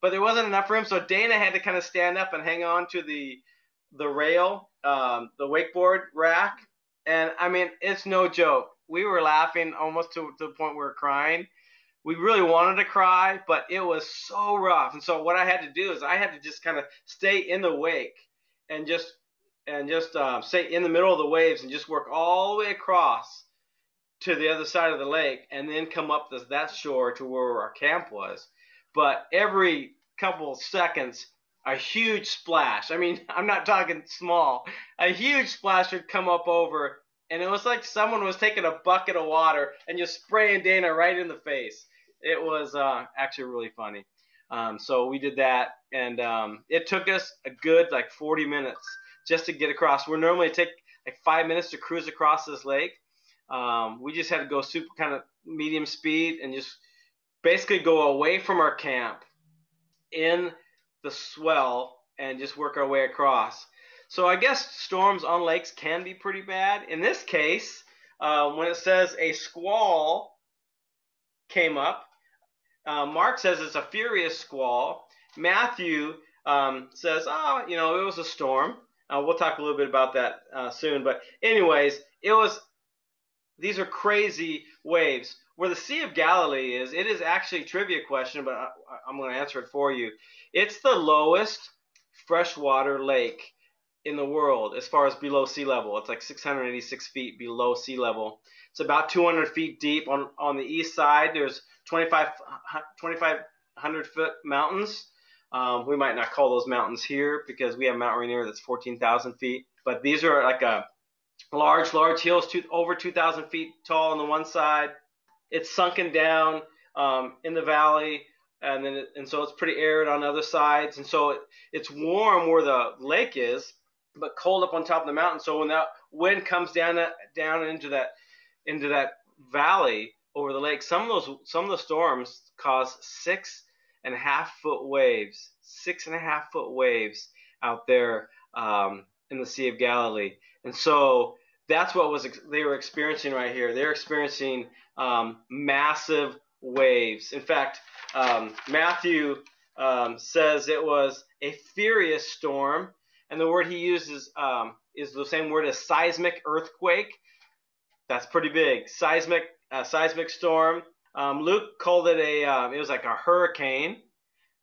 but there wasn't enough room. So Dana had to kind of stand up and hang on to the the rail, um, the wakeboard rack. And I mean, it's no joke. We were laughing almost to, to the point we were crying. We really wanted to cry, but it was so rough. And so what I had to do is I had to just kind of stay in the wake and just and just uh, stay in the middle of the waves and just work all the way across to the other side of the lake and then come up this, that shore to where our camp was. But every couple seconds, a huge splash. I mean, <laughs> I'm not talking small. A huge splash would come up over, and it was like someone was taking a bucket of water and just spraying Dana right in the face. It was uh, actually really funny. Um, so we did that, and um, it took us a good like 40 minutes just to get across. We're normally take like five minutes to cruise across this lake. Um, we just had to go super kind of medium speed and just basically go away from our camp in the swell and just work our way across. So I guess storms on lakes can be pretty bad. In this case, uh, when it says a squall came up, uh, Mark says it's a furious squall. Matthew um, says, oh, you know, it was a storm. Uh, we'll talk a little bit about that uh, soon. But anyways, it was. These are crazy waves. Where the Sea of Galilee is, it is actually a trivia question, but I, I'm going to answer it for you. It's the lowest freshwater lake in the world as far as below sea level. It's like 686 feet below sea level. It's about 200 feet deep. On on the east side, there's 25 2,500 foot mountains. Um, we might not call those mountains here because we have Mount Rainier that's 14,000 feet. But these are like a large, large hills, two, over 2,000 feet tall on the one side. It's sunken down um, in the valley, and then it, and so it's pretty arid on the other sides, and so it, it's warm where the lake is, but cold up on top of the mountain. So when that wind comes down down into that into that valley over the lake, some of those some of the storms cause six and a half foot waves, six and a half foot waves out there um, in the Sea of Galilee. And so that's what was they were experiencing right here. They're experiencing um, massive waves. In fact, um, Matthew um, says it was a furious storm, and the word he uses um, is the same word as seismic earthquake. That's pretty big. Seismic, uh, seismic storm. Um, Luke called it a, uh, it was like a hurricane.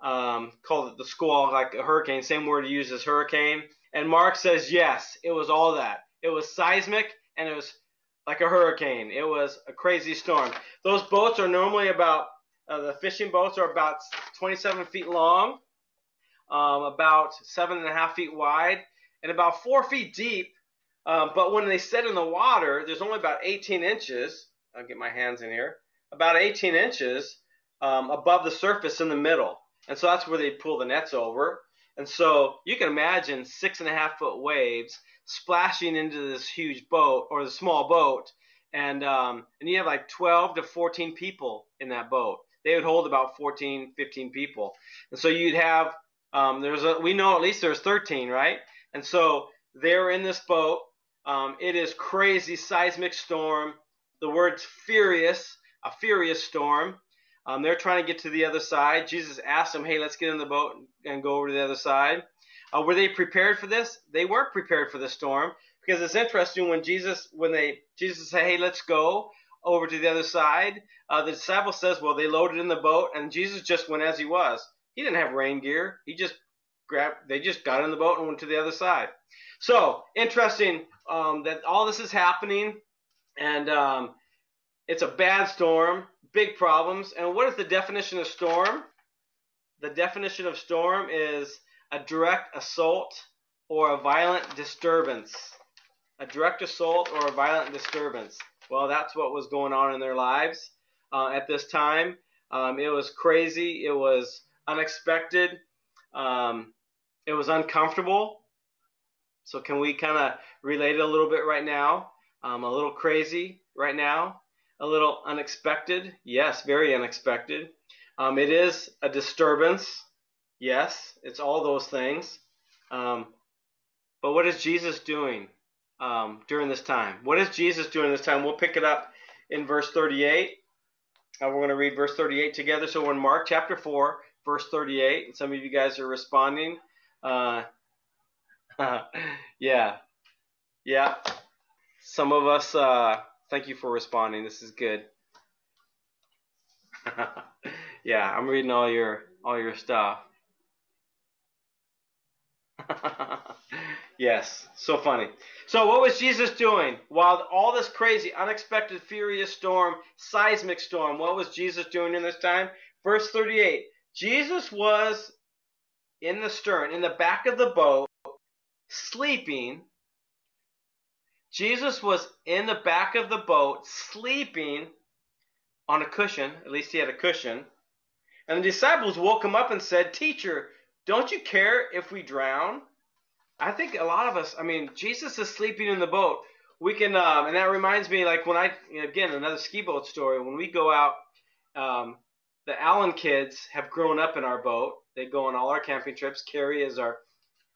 Um, called it the squall, like a hurricane. Same word he as hurricane. And Mark says yes, it was all that. It was seismic and it was like a hurricane. It was a crazy storm. Those boats are normally about uh, the fishing boats are about 27 feet long, um, about seven and a half feet wide, and about four feet deep. Um, but when they set in the water, there's only about 18 inches. I'll get my hands in here. About 18 inches um, above the surface in the middle, and so that's where they pull the nets over. And so you can imagine six and a half foot waves splashing into this huge boat or the small boat, and um, and you have like 12 to 14 people in that boat. They would hold about 14, 15 people, and so you'd have um, there's a we know at least there's 13, right? And so they're in this boat. Um, it is crazy seismic storm. The word's furious, a furious storm. Um, they're trying to get to the other side. Jesus asked them, "Hey, let's get in the boat and go over to the other side." Uh, were they prepared for this? They weren't prepared for the storm because it's interesting when Jesus when they Jesus said, "Hey, let's go over to the other side." Uh, the disciple says, "Well, they loaded in the boat, and Jesus just went as he was. He didn't have rain gear. He just grabbed. They just got in the boat and went to the other side." So interesting um, that all this is happening, and um, it's a bad storm, big problems. And what is the definition of storm? The definition of storm is a direct assault or a violent disturbance. A direct assault or a violent disturbance. Well, that's what was going on in their lives uh, at this time. Um, it was crazy. It was unexpected. Um, it was uncomfortable. So, can we kind of relate it a little bit right now? Um, a little crazy right now. A little unexpected. Yes, very unexpected. Um, it is a disturbance. Yes, it's all those things. Um, but what is Jesus doing um, during this time? What is Jesus doing this time? We'll pick it up in verse 38. Uh, we're going to read verse 38 together. So in Mark chapter 4, verse 38. And some of you guys are responding. Uh, <laughs> yeah. Yeah. Some of us, uh, thank you for responding. This is good. <laughs> yeah, I'm reading all your all your stuff. <laughs> yes, so funny. So, what was Jesus doing while all this crazy, unexpected, furious storm, seismic storm? What was Jesus doing in this time? Verse 38 Jesus was in the stern, in the back of the boat, sleeping. Jesus was in the back of the boat, sleeping on a cushion. At least he had a cushion. And the disciples woke him up and said, Teacher, don't you care if we drown? I think a lot of us, I mean, Jesus is sleeping in the boat. We can, um, and that reminds me, like when I, again, another ski boat story. When we go out, um, the Allen kids have grown up in our boat. They go on all our camping trips. Carrie is our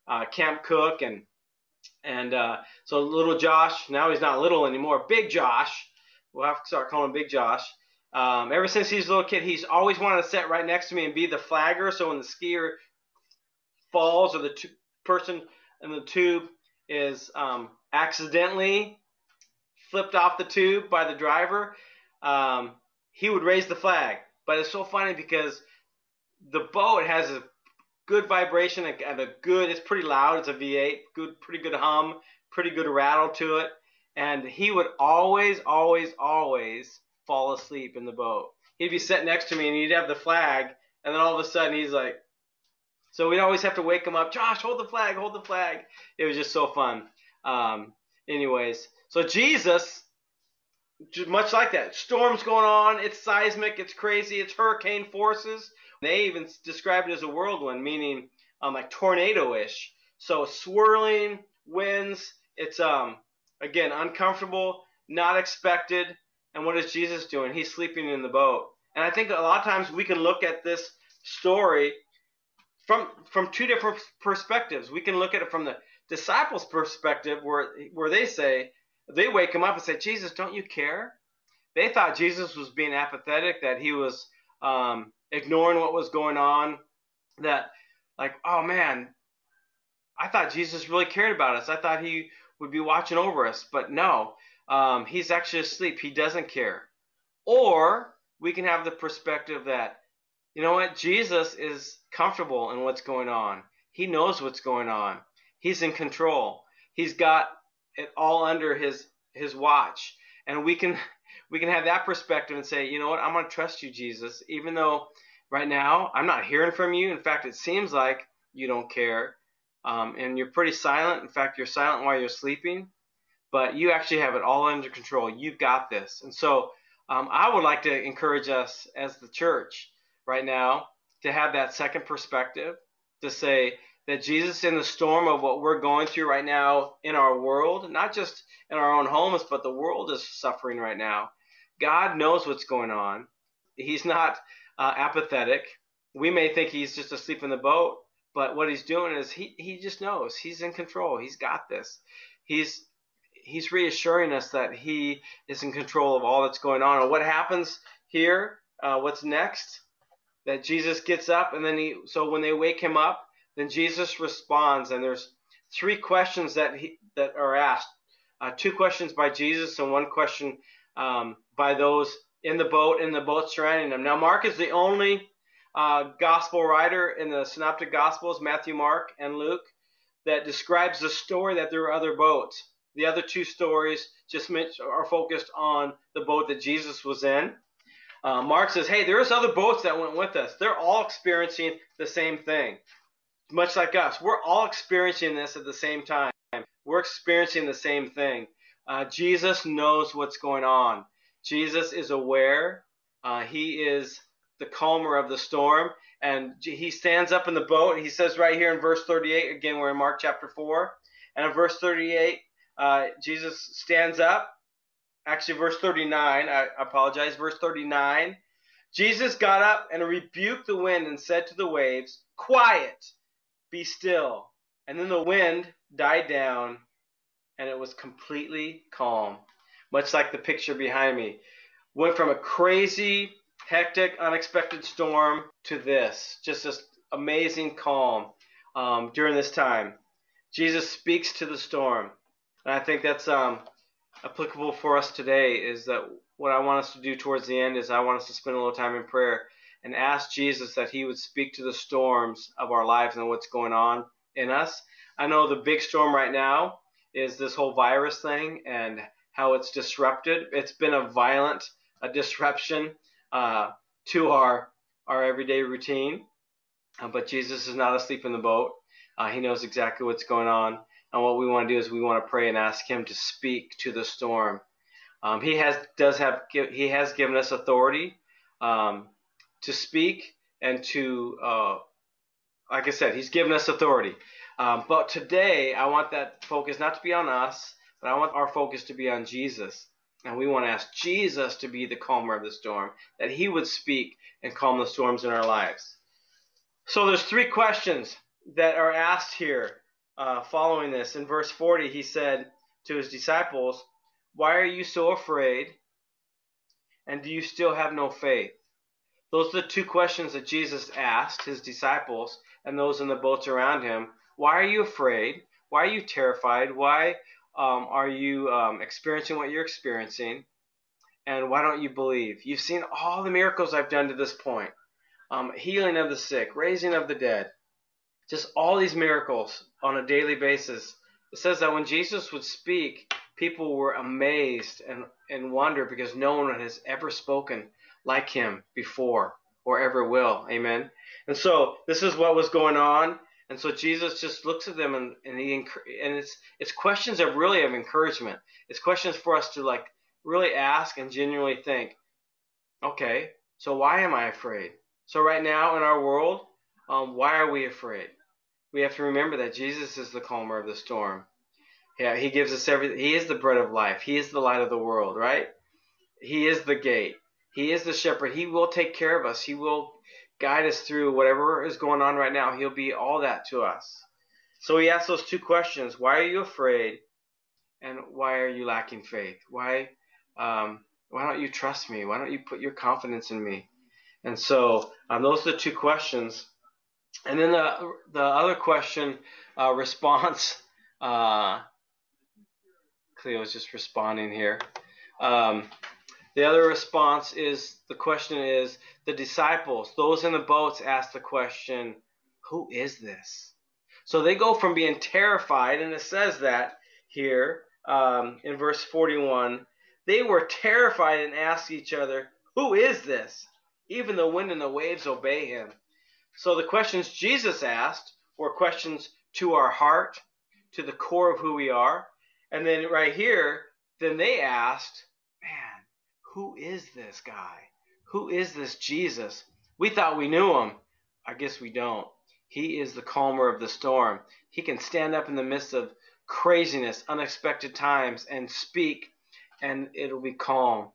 uh, camp cook, and and uh, so little Josh. Now he's not little anymore. Big Josh. We'll have to start calling him Big Josh. Um, ever since he's a little kid, he's always wanted to sit right next to me and be the flagger. So when the skier falls or the t- person in the tube is um, accidentally flipped off the tube by the driver, um, he would raise the flag. But it's so funny because the boat has a good vibration and a good. It's pretty loud. It's a V8, good, pretty good hum, pretty good rattle to it. And he would always, always, always fall asleep in the boat. He'd be sitting next to me and he'd have the flag, and then all of a sudden he's like, so we'd always have to wake him up. Josh, hold the flag, hold the flag. It was just so fun. Um, anyways, so Jesus, much like that, storms going on. It's seismic. It's crazy. It's hurricane forces. They even describe it as a whirlwind, meaning um, like tornado-ish. So swirling winds. It's um again uncomfortable, not expected. And what is Jesus doing? He's sleeping in the boat. And I think a lot of times we can look at this story from from two different perspectives. We can look at it from the disciples' perspective, where where they say they wake him up and say, "Jesus, don't you care?" They thought Jesus was being apathetic, that he was um, ignoring what was going on. That like, oh man, I thought Jesus really cared about us. I thought he would be watching over us, but no, um, he's actually asleep. He doesn't care. Or we can have the perspective that you know what? Jesus is comfortable in what's going on. He knows what's going on. He's in control. He's got it all under his his watch. And we can we can have that perspective and say, you know what? I'm going to trust you, Jesus, even though right now I'm not hearing from you. In fact, it seems like you don't care. Um, and you're pretty silent. In fact, you're silent while you're sleeping, but you actually have it all under control. You've got this. And so um, I would like to encourage us as the church right now to have that second perspective to say that Jesus in the storm of what we're going through right now in our world, not just in our own homes, but the world is suffering right now. God knows what's going on. He's not uh, apathetic. We may think he's just asleep in the boat, but what he's doing is he, he just knows he's in control. He's got this. He's he's reassuring us that he is in control of all that's going on. And what happens here? Uh, what's next? that Jesus gets up and then he so when they wake him up, then Jesus responds and there's three questions that he that are asked. Uh, two questions by Jesus and one question um, by those in the boat in the boat surrounding them. Now Mark is the only uh, gospel writer in the synoptic gospels, Matthew, Mark, and Luke, that describes the story that there were other boats. The other two stories just are focused on the boat that Jesus was in. Uh, Mark says, hey, there's other boats that went with us. They're all experiencing the same thing, much like us. We're all experiencing this at the same time. We're experiencing the same thing. Uh, Jesus knows what's going on. Jesus is aware. Uh, he is the calmer of the storm. And he stands up in the boat. He says right here in verse 38, again, we're in Mark chapter 4. And in verse 38, uh, Jesus stands up actually verse 39, I apologize, verse 39. Jesus got up and rebuked the wind and said to the waves, Quiet, be still. And then the wind died down and it was completely calm, much like the picture behind me. Went from a crazy, hectic, unexpected storm to this, just this amazing calm um, during this time. Jesus speaks to the storm. And I think that's um, applicable for us today is that what I want us to do towards the end is I want us to spend a little time in prayer and ask Jesus that he would speak to the storms of our lives and what's going on in us. I know the big storm right now is this whole virus thing and how it's disrupted. It's been a violent a disruption uh, to our our everyday routine. Uh, but Jesus is not asleep in the boat. Uh, he knows exactly what's going on. And what we want to do is we want to pray and ask Him to speak to the storm. Um, he has does have He has given us authority um, to speak and to, uh, like I said, He's given us authority. Um, but today, I want that focus not to be on us, but I want our focus to be on Jesus. And we want to ask Jesus to be the calmer of the storm, that He would speak and calm the storms in our lives. So there's three questions that are asked here uh, following this. In verse 40, he said to his disciples, Why are you so afraid? And do you still have no faith? Those are the two questions that Jesus asked his disciples and those in the boats around him. Why are you afraid? Why are you terrified? Why um, are you um, experiencing what you're experiencing? And why don't you believe? You've seen all the miracles I've done to this point um, healing of the sick, raising of the dead, just all these miracles on a daily basis. It says that when Jesus would speak, people were amazed and, and wonder because no one has ever spoken like him before or ever will. Amen. And so this is what was going on. And so Jesus just looks at them and, and he and it's it's questions that really have encouragement. It's questions for us to like really ask and genuinely think, okay, so why am I afraid? So right now in our world, um, why are we afraid? We have to remember that Jesus is the calmer of the storm. Yeah, he gives us everything. He is the bread of life. He is the light of the world, right? He is the gate. He is the shepherd. He will take care of us. He will guide us through whatever is going on right now. He'll be all that to us. So he asks those two questions: Why are you afraid? And why are you lacking faith? Why, um, why don't you trust me? Why don't you put your confidence in me? And so um, those are the two questions. And then the the other question uh, response. Uh, Cleo's just responding here. Um, the other response is the question is the disciples, those in the boats, ask the question, "Who is this?" So they go from being terrified, and it says that here um, in verse 41, they were terrified and asked each other, "Who is this?" Even the wind and the waves obey him. So the questions Jesus asked were questions to our heart, to the core of who we are. And then right here, then they asked, who is this guy? Who is this Jesus? We thought we knew him. I guess we don't. He is the calmer of the storm. He can stand up in the midst of craziness, unexpected times, and speak, and it'll be calm.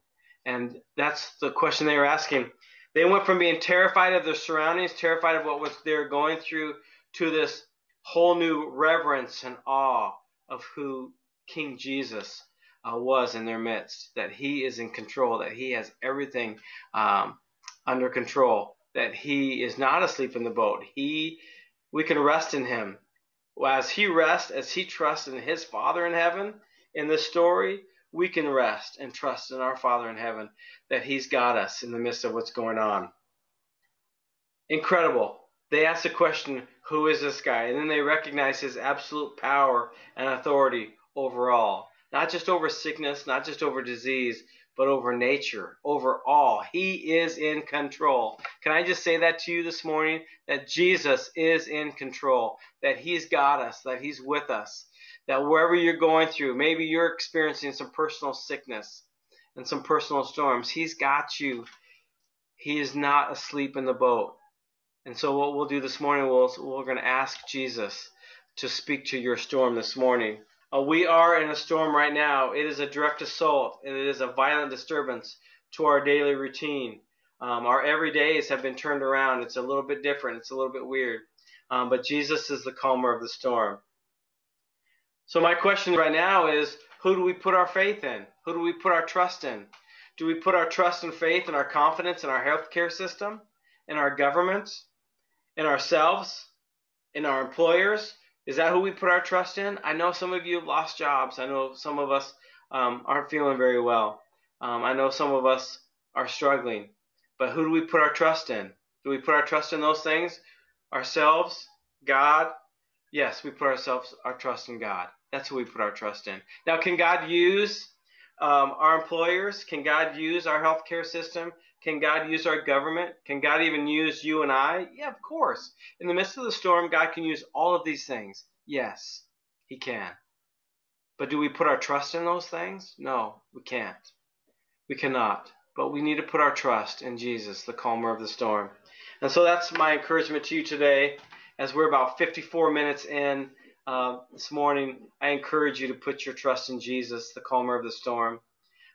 And that's the question they were asking. They went from being terrified of their surroundings, terrified of what was they're going through, to this whole new reverence and awe of who King Jesus uh, was in their midst. That He is in control. That He has everything um, under control. That He is not asleep in the boat. He, we can rest in Him. As He rests, as He trusts in His Father in heaven, in this story, we can rest and trust in our Father in heaven that He's got us in the midst of what's going on. Incredible. They ask the question, Who is this guy? And then they recognize His absolute power and authority over all. Not just over sickness, not just over disease, but over nature, over all. He is in control. Can I just say that to you this morning? That Jesus is in control, that He's got us, that He's with us, that wherever you're going through, maybe you're experiencing some personal sickness and some personal storms, He's got you. He is not asleep in the boat. And so, what we'll do this morning, we'll, we're going to ask Jesus to speak to your storm this morning. Uh, we are in a storm right now. It is a direct assault, and it is a violent disturbance to our daily routine. Um, our everydays have been turned around. It's a little bit different. It's a little bit weird. Um, but Jesus is the calmer of the storm. So my question right now is who do we put our faith in? Who do we put our trust in? Do we put our trust and faith and our confidence in our healthcare system, in our governments, in ourselves, in our employers? Is that who we put our trust in? I know some of you have lost jobs. I know some of us um, aren't feeling very well. Um, I know some of us are struggling. But who do we put our trust in? Do we put our trust in those things? Ourselves, God, Yes, we put ourselves our trust in God. That's who we put our trust in. Now, can God use um, our employers? Can God use our healthcare system? Can God use our government? Can God even use you and I? Yeah, of course. In the midst of the storm, God can use all of these things. Yes, He can. But do we put our trust in those things? No, we can't. We cannot. But we need to put our trust in Jesus, the calmer of the storm. And so that's my encouragement to you today as we're about 54 minutes in uh, this morning, I encourage you to put your trust in Jesus, the calmer of the storm.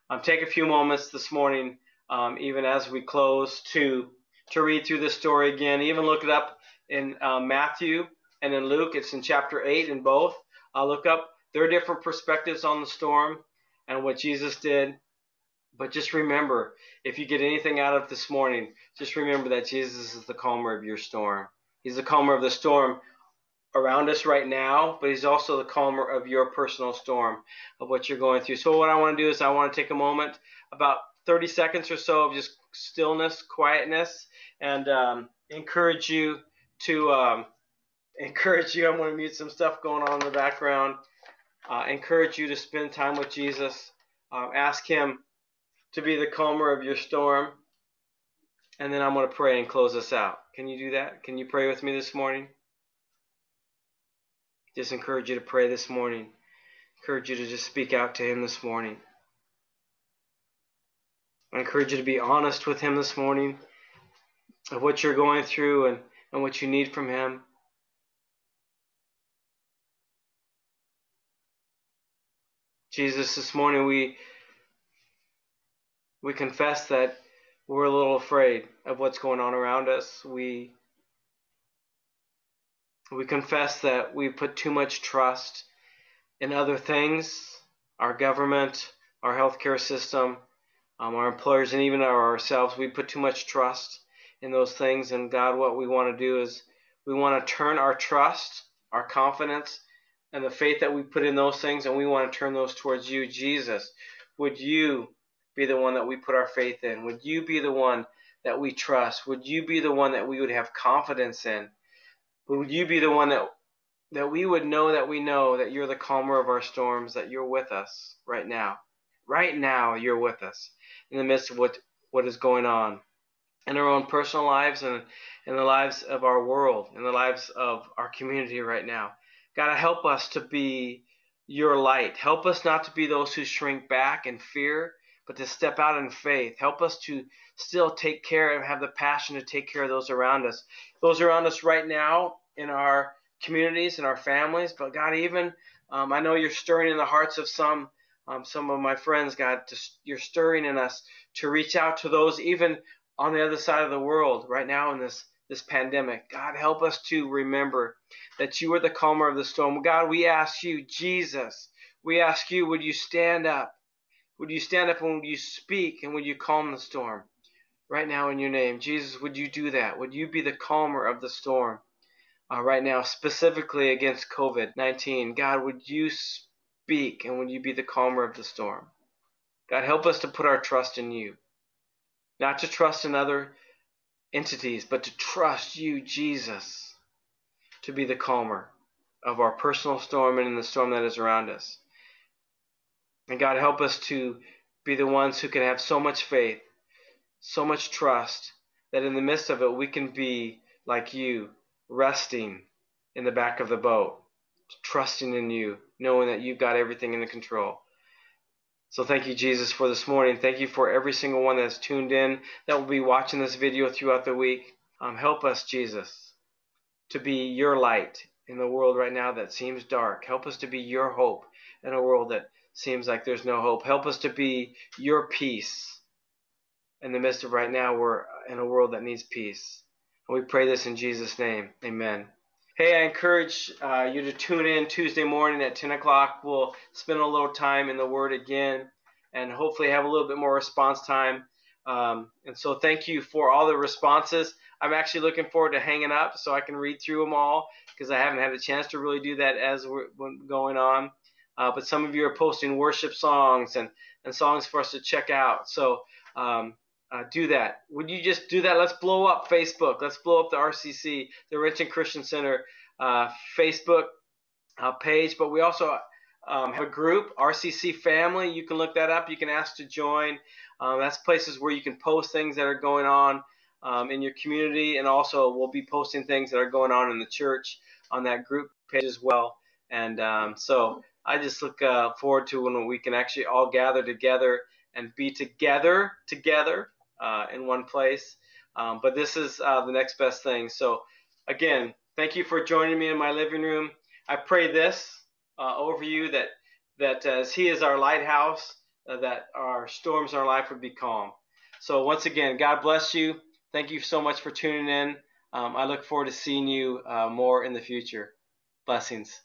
Um, take a few moments this morning, um, even as we close, to to read through this story again. Even look it up in uh, Matthew and in Luke. It's in chapter 8 in both. I'll look up their different perspectives on the storm and what Jesus did. But just remember, if you get anything out of this morning, just remember that Jesus is the calmer of your storm. He's the calmer of the storm around us right now, but he's also the calmer of your personal storm of what you're going through. So what I want to do is I want to take a moment, about 30 seconds or so of just stillness, quietness, and um, encourage you to um, <laughs> encourage you. I'm going to mute some stuff going on in the background. Uh, encourage you to spend time with Jesus. Uh, ask Him to be the calmer of your storm. And then I'm going to pray and close us out. Can you do that? Can you pray with me this morning? Just encourage you to pray this morning. Encourage you to just speak out to Him this morning. I encourage you to be honest with Him this morning of what you're going through and, and what you need from Him. Jesus, this morning we we confess that we're a little afraid of what's going on around us. We we confess that we put too much trust in other things, our government, our healthcare system, um, our employers, and even our, ourselves. We put too much trust in those things. And God, what we want to do is we want to turn our trust, our confidence, and the faith that we put in those things, and we want to turn those towards you, Jesus. Would you be the one that we put our faith in? Would you be the one that we trust? Would you be the one that we would have confidence in? Would you be the one that that we would know that we know that you're the calmer of our storms, that you're with us right now. Right now you're with us in the midst of what what is going on in our own personal lives and in the lives of our world, in the lives of our community right now. God, help us to be your light. Help us not to be those who shrink back in fear, but to step out in faith. Help us to still take care and have the passion to take care of those around us. Those around us right now in our communities and our families, but God, even um, I know you're stirring in the hearts of some um, some of my friends, God, to, you're stirring in us to reach out to those even on the other side of the world right now in this this pandemic. God, help us to remember that you are the calmer of the storm. God, we ask you, Jesus, we ask you, would you stand up would you stand up and would you speak and would you calm the storm? Right now, in your name, Jesus, would you do that? Would you be the calmer of the storm uh, right now, specifically against COVID 19? God, would you speak and would you be the calmer of the storm? God, help us to put our trust in you, not to trust in other entities, but to trust you, Jesus, to be the calmer of our personal storm and in the storm that is around us. And God, help us to be the ones who can have so much faith, so much trust, that in the midst of it, we can be like you, resting in the back of the boat, trusting in you, knowing that you've got everything in the control. So thank you, Jesus, for this morning. Thank you for every single one that's tuned in, that will be watching this video throughout the week. Um, help us, Jesus, to be your light in the world right now that seems dark. Help us to be your hope in a world that seems like there's no hope. Help us to be your peace in the midst of right now. We're in a world that needs peace. And we pray this in Jesus' name. Amen. Hey, I encourage uh, you to tune in Tuesday morning at 10 o'clock. We'll spend a little time in the Word again and hopefully have a little bit more response time. Um, and so, thank you for all the responses. I'm actually looking forward to hanging up so I can read through them all because I haven't had a chance to really do that as we're going on uh, but some of you are posting worship songs and, and songs for us to check out. So um, uh, do that. Would you just do that? Let's blow up Facebook. Let's blow up the RCC, the Renton Christian Center uh, Facebook uh, page. But we also um, have a group, RCC Family. You can look that up. You can ask to join. Um, that's places where you can post things that are going on um, in your community, and also we'll be posting things that are going on in the church on that group page as well. And um, so I just look uh, forward to when we can actually all gather together and be together together uh, in one place. Um, but this is uh, the next best thing. So again, thank you for joining me in my living room. I pray this uh, over you that that as He is our lighthouse, uh, that our storms in our life would be calm. So once again, God bless you. Thank you so much for tuning in. Um, I look forward to seeing you uh, more in the future. Blessings.